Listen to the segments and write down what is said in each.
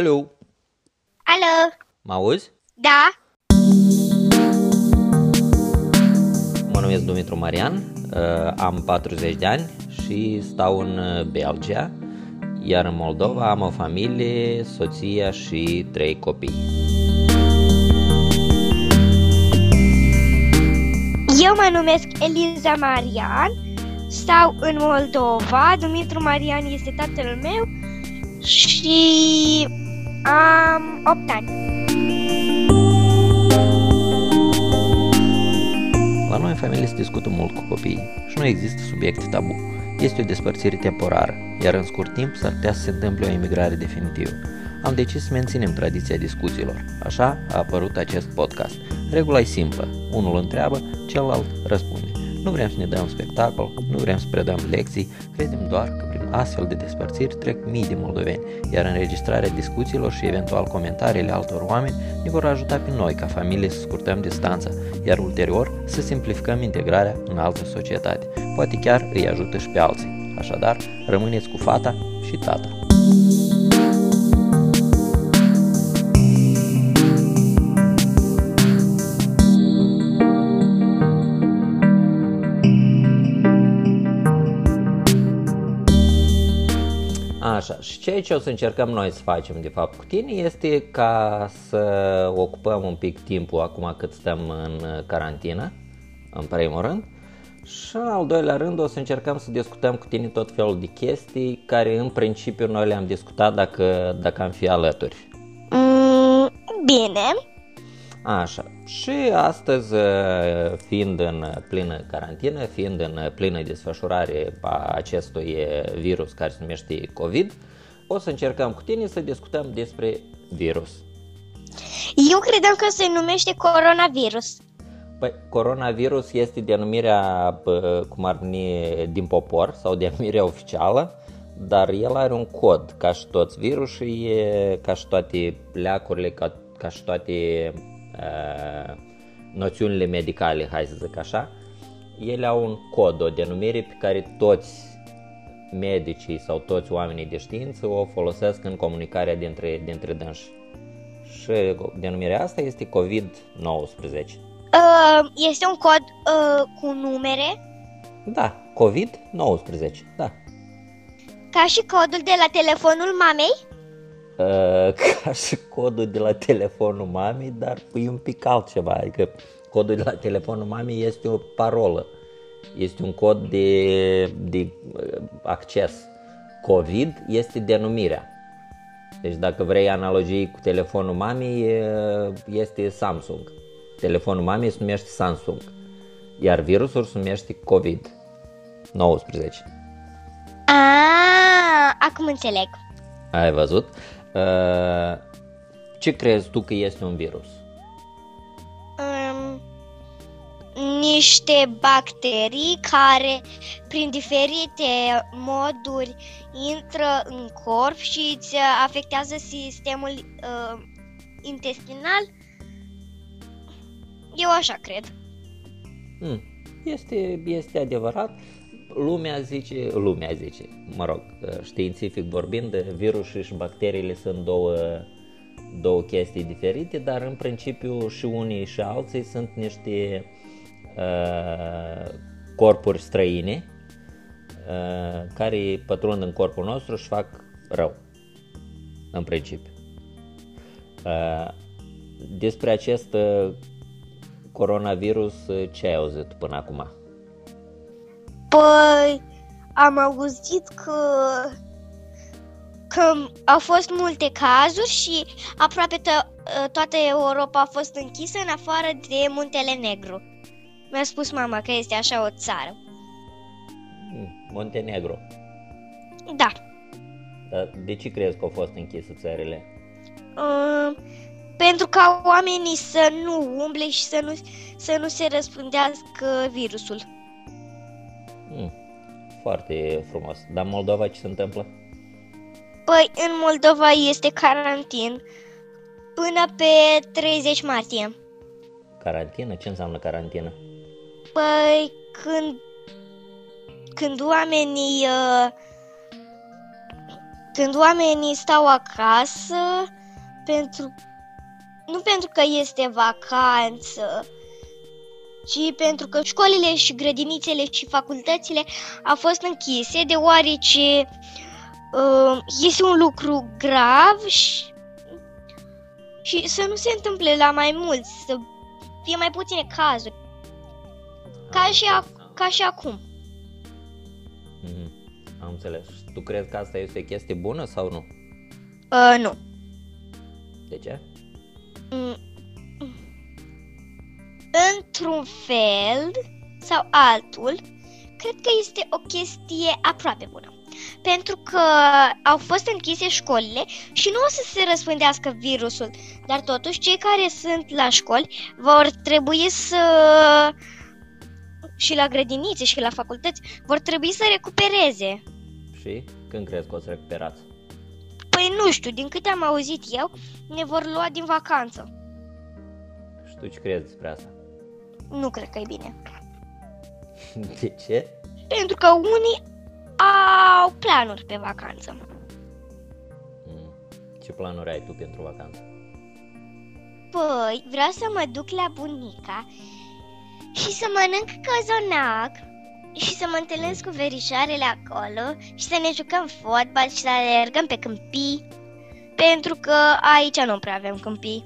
Alo! Alo! Mă auzi? Da? Mă numesc Dumitru Marian, uh, am 40 de ani și stau în uh, Belgia, iar în Moldova am o familie, soția și trei copii. Eu mă numesc Eliza Marian, stau în Moldova, Dumitru Marian este tatăl meu și am 8 ani. La noi în familie se discută mult cu copiii și nu există subiect tabu. Este o despărțire temporară, iar în scurt timp s-ar putea să se întâmple o emigrare definitivă. Am decis să menținem tradiția discuțiilor. Așa a apărut acest podcast. Regula e simplă. Unul întreabă, celălalt răspunde. Nu vrem să ne dăm spectacol, nu vrem să predăm lecții, credem doar că prin astfel de despărțiri trec mii de moldoveni, iar înregistrarea discuțiilor și eventual comentariile altor oameni ne vor ajuta pe noi ca familie să scurtăm distanța, iar ulterior să simplificăm integrarea în altă societate. Poate chiar îi ajută și pe alții. Așadar, rămâneți cu fata și tata. Așa, și ceea ce o să încercăm noi să facem de fapt cu tine este ca să ocupăm un pic timpul acum cât stăm în carantină, în primul rând, și în al doilea rând o să încercăm să discutăm cu tine tot felul de chestii care în principiu noi le-am discutat dacă, dacă am fi alături. Mm, bine. Așa. Și astăzi, uh, fiind în plină carantină, fiind în plină desfășurare a acestui virus care se numește COVID, o să încercăm cu tine să discutăm despre virus. Eu credeam că se numește coronavirus. Păi, coronavirus este denumirea, cum ar veni, din popor sau denumirea oficială, dar el are un cod, ca și toți virusii, ca și toate pleacurile, ca, ca și toate uh, noțiunile medicale, hai să zic așa, ele au un cod, o denumire pe care toți medicii sau toți oamenii de știință o folosesc în comunicarea dintre, dintre dânși. Și denumirea asta este COVID-19. Uh, este un cod uh, cu numere? Da, COVID-19, da. Ca și codul de la telefonul mamei? Uh, ca și codul de la telefonul mamei, dar e un pic altceva, adică codul de la telefonul mamei este o parolă, este un cod de, de acces. COVID este denumirea. Deci dacă vrei analogii cu telefonul mamei, este Samsung. Telefonul mamei se numește Samsung, iar virusul se numește COVID-19. Ah, acum înțeleg. Ai văzut? Uh, ce crezi tu că este un virus? Um, niște bacterii care, prin diferite moduri, intră în corp și îți afectează sistemul uh, intestinal. Eu așa cred. Hmm. Este, este adevărat. Lumea zice, lumea zice, mă rog, științific vorbind, virusii și bacteriile sunt două, două chestii diferite, dar în principiu și unii și alții sunt niște uh, corpuri străine uh, care pătrund în corpul nostru și fac rău, în principiu. Uh, despre acest coronavirus, ce ai auzit până acum? Păi, am auzit că, că au fost multe cazuri și aproape to- toată Europa a fost închisă în afară de Muntele Negru. Mi-a spus mama că este așa o țară. Montenegro. Da. Dar de ce crezi că au fost închise țările? Uh, pentru ca oamenii să nu umble și să nu, să nu se răspândească virusul. Hmm, foarte frumos. Dar în Moldova ce se întâmplă? Păi, în Moldova este carantin până pe 30 martie. Carantină? Ce înseamnă carantină? Păi, când, când oamenii uh, când oamenii stau acasă pentru nu pentru că este vacanță, ci pentru că școlile și grădinițele și facultățile au fost închise, deoarece uh, este un lucru grav și, și să nu se întâmple la mai mulți, să fie mai puține cazuri, ca și, a, ca și acum. Mm-hmm. Am înțeles. Tu crezi că asta este o chestie bună sau nu? Uh, nu. De ce? Mm. Într-un fel sau altul, cred că este o chestie aproape bună. Pentru că au fost închise școlile și nu o să se răspândească virusul, dar totuși cei care sunt la școli vor trebui să și la grădinițe și la facultăți vor trebui să recupereze. Și când crezi că o să recuperați? Păi nu știu, din câte am auzit eu, ne vor lua din vacanță. Și tu ce crezi despre asta? Nu cred că e bine. De ce? Pentru că unii au planuri pe vacanță. Mm. Ce planuri ai tu pentru vacanță? Păi, vreau să mă duc la bunica și să mănânc cozonac și să mă întâlnesc cu verișoarele acolo și să ne jucăm fotbal și să alergăm pe câmpii, pentru că aici nu prea avem câmpii.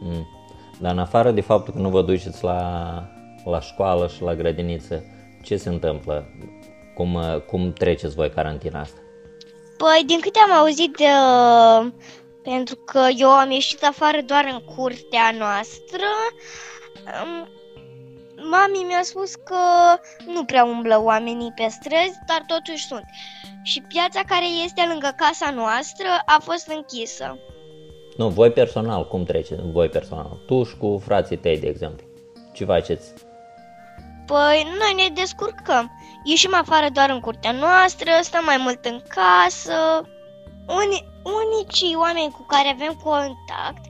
Mm. Dar în afară de faptul că nu vă duceți la, la școală și la grădiniță, ce se întâmplă? Cum, cum treceți voi carantina asta? Păi, din câte am auzit, uh, pentru că eu am ieșit afară doar în curtea noastră, um, mami mi-a spus că nu prea umblă oamenii pe străzi, dar totuși sunt. Și piața care este lângă casa noastră a fost închisă. Nu, voi personal, cum treceți? Voi personal. Tu și cu frații tăi, de exemplu. Ce faceți? Păi, noi ne descurcăm. Ieșim afară doar în curtea noastră, stăm mai mult în casă. Uni, unicii oameni cu care avem contact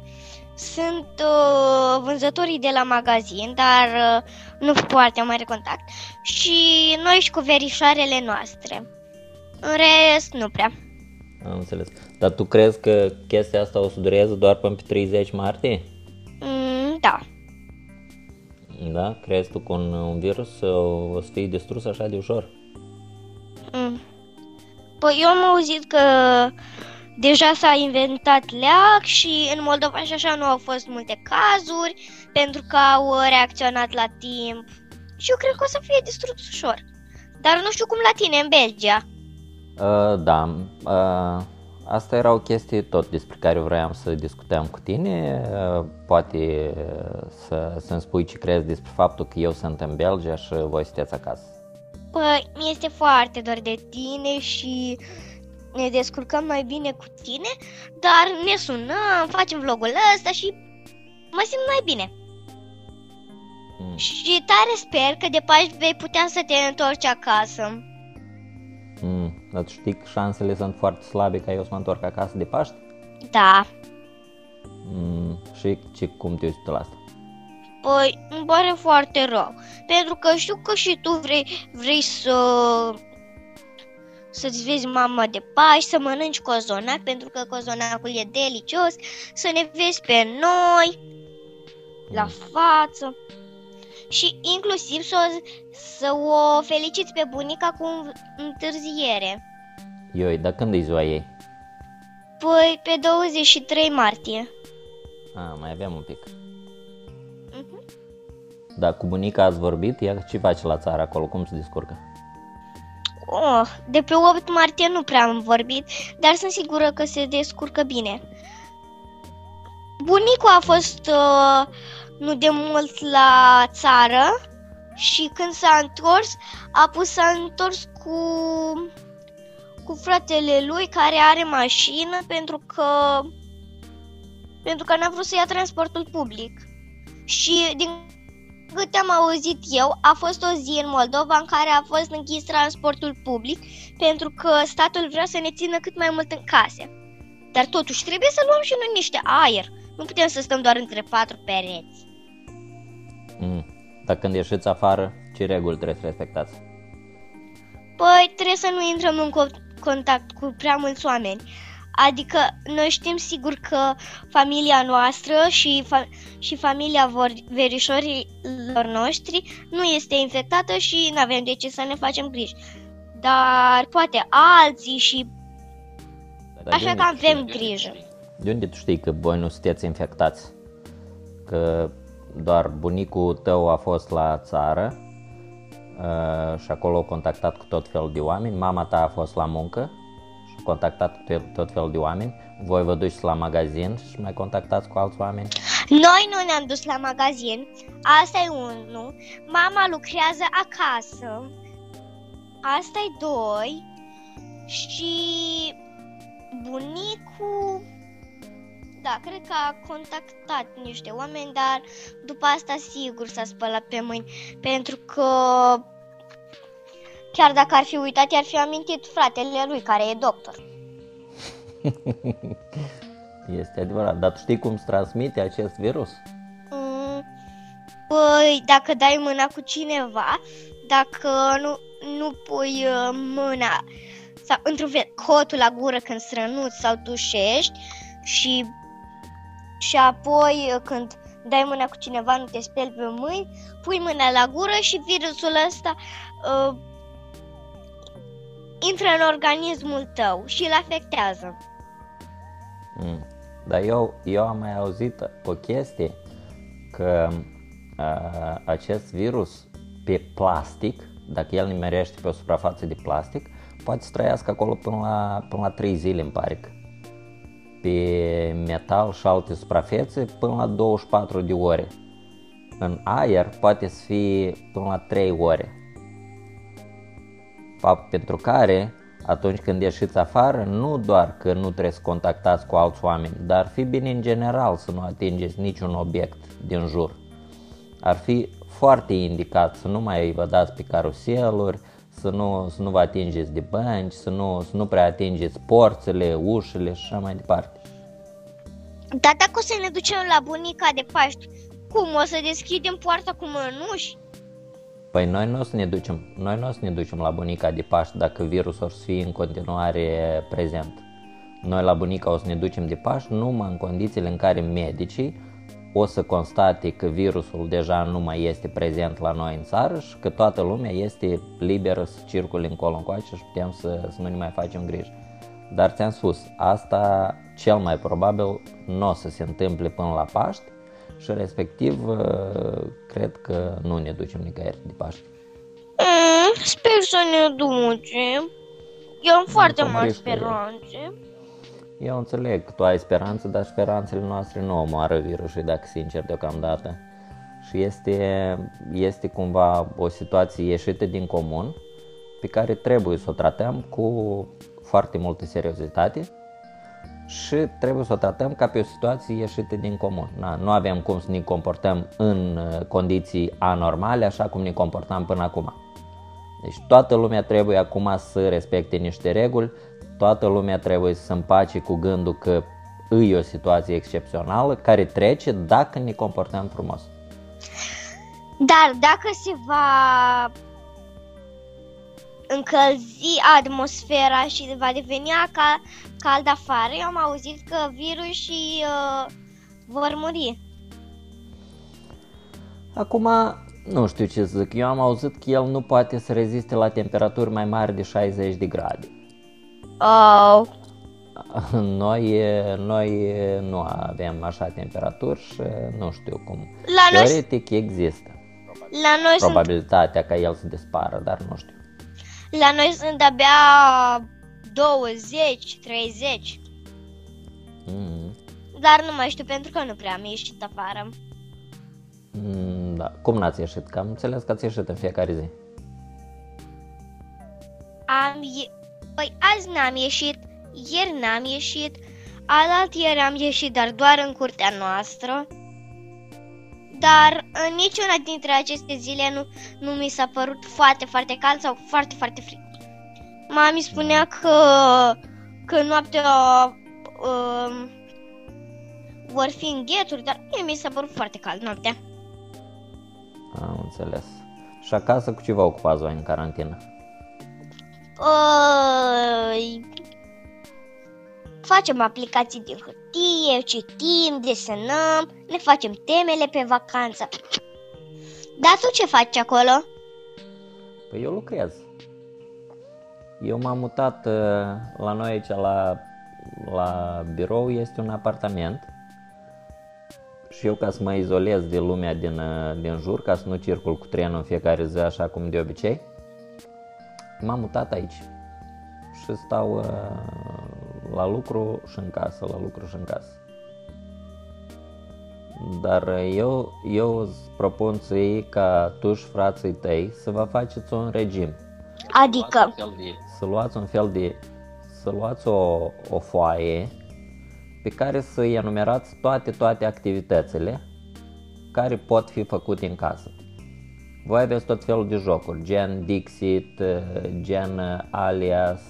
sunt uh, vânzătorii de la magazin, dar uh, nu foarte mare contact. Și noi și cu verișoarele noastre. În rest, nu prea. Am înțeles. Dar tu crezi că chestia asta o să dureze doar până pe 30 martie? Mm, da. Da? Crezi tu că un, un virus o să fie distrus așa de ușor? Mm. Păi eu am auzit că deja s-a inventat leac și în Moldova și așa nu au fost multe cazuri pentru că au reacționat la timp. Și eu cred că o să fie distrus ușor. Dar nu știu cum la tine în Belgia. Uh, da, uh, asta era o chestie tot despre care vreau să discutăm cu tine. Uh, poate să, să-mi spui ce crezi despre faptul că eu sunt în Belgia și voi sunteți acasă. Păi, mi este foarte dor de tine și ne descurcăm mai bine cu tine, dar ne sunăm, facem vlogul ăsta și mă simt mai bine. Mm. Și tare sper că de Paști vei putea să te întorci acasă. Mm. Dar tu știi că șansele sunt foarte slabe ca eu să mă întorc acasă de Paști? Da. Mm. Și ce, cum te uiți tu la asta? Păi, îmi pare foarte rău. Pentru că știu că și tu vrei, vrei să să-ți vezi mama de Paști, să mănânci cozonac, pentru că cozonacul e delicios, să ne vezi pe noi, la mm. față și inclusiv să, să o feliciți pe bunica cu întârziere. Ioi, dar când e ziua ei? Păi pe 23 martie. A, mai avem un pic. Uh-huh. Dar cu bunica ați vorbit? Ea ce face la țară acolo? Cum se descurcă? Oh, de pe 8 martie nu prea am vorbit, dar sunt sigură că se descurcă bine. Bunicul a fost uh, nu de mult la țară și când s-a întors, a pus s-a întors cu cu fratele lui care are mașină pentru că pentru că n-a vrut să ia transportul public. Și din câte am auzit eu, a fost o zi în Moldova în care a fost închis transportul public pentru că statul vrea să ne țină cât mai mult în case. Dar totuși trebuie să luăm și noi niște aer. Nu putem să stăm doar între patru pereți. Mm. Dar când ieșiți afară, ce reguli trebuie să respectați? Păi trebuie să nu intrăm în, co- contact cu prea mulți oameni. Adică noi știm sigur că familia noastră și, fa- și familia vor- verișorilor noștri nu este infectată și nu avem de ce să ne facem griji. Dar poate alții și Dar de așa unde că tu știi? avem grijă. De unde tu știi că voi nu sunteți infectați? Că doar bunicul tău a fost la țară uh, și acolo a contactat cu tot felul de oameni, mama ta a fost la muncă și a contactat cu tot- tot felul de oameni, voi vă duceți la magazin și mai contactați cu alți oameni? Noi nu ne-am dus la magazin, asta e unul. Mama lucrează acasă, asta e doi. Și bunicul, da, cred că a contactat niște oameni, dar după asta sigur s-a spălat pe mâini, pentru că chiar dacă ar fi uitat, i-ar fi amintit fratele lui care e doctor. Este adevărat, dar tu știi cum se transmite acest virus? Mm, Păi, dacă dai mâna cu cineva, dacă nu, nu pui uh, mâna sau într-un fel cotul la gură când strănuți sau tușești și, și apoi uh, când dai mâna cu cineva, nu te speli pe mâini, pui mâna la gură și virusul ăsta uh, intră în organismul tău și îl afectează. Mm. Dar eu, eu am mai auzit o chestie că uh, acest virus pe plastic, dacă el nimerește pe o suprafață de plastic, poate să trăiască acolo până la, până la 3 zile, îmi pare că. Pe metal și alte suprafețe până la 24 de ore. În aer poate să fie până la 3 ore. Fapt pentru care, atunci când ieșiți afară, nu doar că nu trebuie să contactați cu alți oameni, dar ar fi bine în general să nu atingeți niciun obiect din jur. Ar fi foarte indicat să nu mai vă dați pe caruseluri, să nu, să nu vă atingeți de bănci, să nu, să nu prea atingeți porțile, ușile și așa mai departe. Dar dacă o să ne ducem la bunica de Paști, cum o să deschidem poarta cu mănuși? Păi noi nu o să ne ducem, noi nu o să ne ducem la bunica de Paști dacă virusul o să fie în continuare prezent. Noi la bunica o să ne ducem de Paști numai în condițiile în care medicii o să constate că virusul deja nu mai este prezent la noi în țară și că toată lumea este liberă să circule încolo încoace și putem să, să nu ne mai facem griji. Dar ți-am spus, asta cel mai probabil nu o să se întâmple până la Paști și respectiv uh, cred că nu ne ducem nicăieri de Paști. Mm, sper să ne ducem. Eu am foarte Mulțumesc, mari Maria. speranțe. Eu înțeleg că tu ai speranță, dar speranțele noastre nu omoară virusul, dacă sincer, deocamdată. Și este, este cumva o situație ieșită din comun, pe care trebuie să o tratăm cu foarte multă seriozitate și trebuie să o tratăm ca pe o situație ieșită din comun. Na, nu avem cum să ne comportăm în uh, condiții anormale așa cum ne comportam până acum. Deci toată lumea trebuie acum să respecte niște reguli, toată lumea trebuie să se împace cu gândul că îi o situație excepțională care trece dacă ne comportăm frumos. Dar dacă se va încălzi atmosfera și va deveni ca, cald afară, eu am auzit că virusii uh, vor muri. Acum, nu știu ce să zic, eu am auzit că el nu poate să reziste la temperaturi mai mari de 60 de grade. Oh. Noi, noi nu avem așa temperaturi și nu știu cum. La noi, Teoretic există la, noi sunt, probabilitatea ca el să dispară, dar nu știu. la noi sunt abia 20, 30. Mm. Dar nu mai știu pentru că nu prea am ieșit afară. Mm, da. Cum n-ați ieșit? Că am înțeles că ați ieșit în fiecare zi. Am ie... Păi azi n-am ieșit, ieri n-am ieșit, alaltă ieri am ieșit, dar doar în curtea noastră. Dar în niciuna dintre aceste zile nu, nu mi s-a părut foarte, foarte cald sau foarte, foarte frig. Mami spunea că, că noaptea uh, vor fi înghețuri, dar mie mi s-a părut foarte cald noaptea. Am înțeles. Și acasă cu ce vă ocupați voi în carantină? Uh, facem aplicații din hârtie, citim, desenăm, ne facem temele pe vacanță. Dar tu ce faci acolo? Păi eu lucrez. Eu m-am mutat uh, la noi aici la, la birou, este un apartament și eu ca să mă izolez de lumea din, uh, din jur, ca să nu circul cu trenul în fiecare zi așa cum de obicei, m-am mutat aici și stau uh, la lucru și în casă, la lucru și în casă. Dar eu, eu îți propun să iei ca tu și frații tăi să vă faceți un regim. Adică? Să luați un fel de, să luați o, o foaie pe care să-i enumerați toate, toate activitățile care pot fi făcute în casă. Voi aveți tot felul de jocuri, gen Dixit, gen Alias,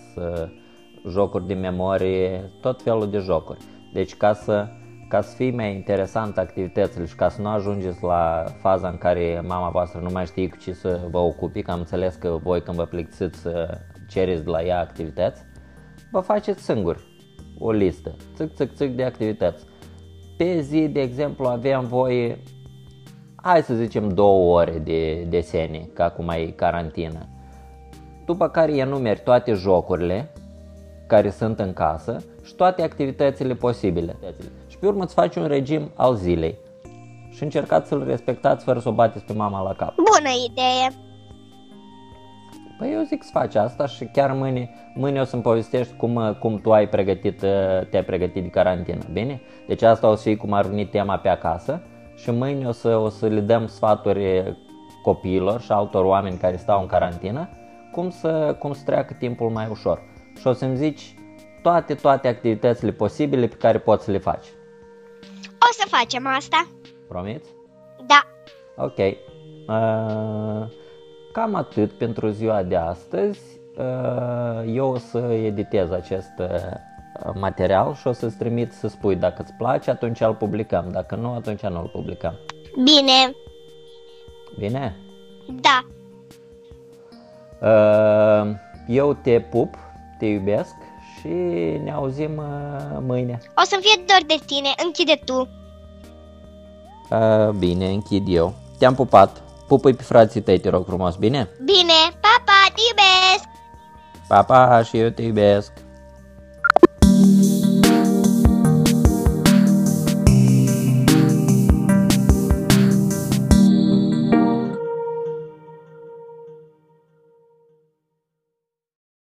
jocuri de memorie, tot felul de jocuri. Deci ca să, ca să fie mai interesant activitățile și ca să nu ajungeți la faza în care mama voastră nu mai știe cu ce să vă ocupi, că am înțeles că voi când vă plictisiți să cereți de la ea activități, vă faceți singuri o listă, țic, țic, țic de activități. Pe zi, de exemplu, aveam voie, hai să zicem, două ore de desene, că acum e carantină. După care enumeri toate jocurile care sunt în casă și toate activitățile posibile. Și pe urmă îți faci un regim al zilei și încercați să-l respectați fără să o bateți pe mama la cap. Bună idee! Păi eu zic să faci asta și chiar mâine, mâine o să-mi povestești cum, cum tu ai pregătit, te-ai pregătit de carantină, bine? Deci asta o să fie cum ar veni tema pe acasă și mâine o să, o să le dăm sfaturi copiilor și altor oameni care stau în carantină cum să, cum să treacă timpul mai ușor. Și o să-mi zici toate, toate activitățile posibile pe care poți să le faci. O să facem asta. Promiți? Da. Ok. Uh, cam atât pentru ziua de astăzi. Uh, eu o să editez acest uh, material și o să-ți trimit să spui dacă îți place, atunci îl publicăm. Dacă nu, atunci nu îl publicăm. Bine. Bine? Da. Uh, eu te pup, te iubesc și ne auzim mâine. O să-mi fie dor de tine, închide tu. Bine, închid eu. Te-am pupat. Pupui pe frații tăi, te rog frumos, bine? Bine, papa, te iubesc! Papa, și eu te iubesc!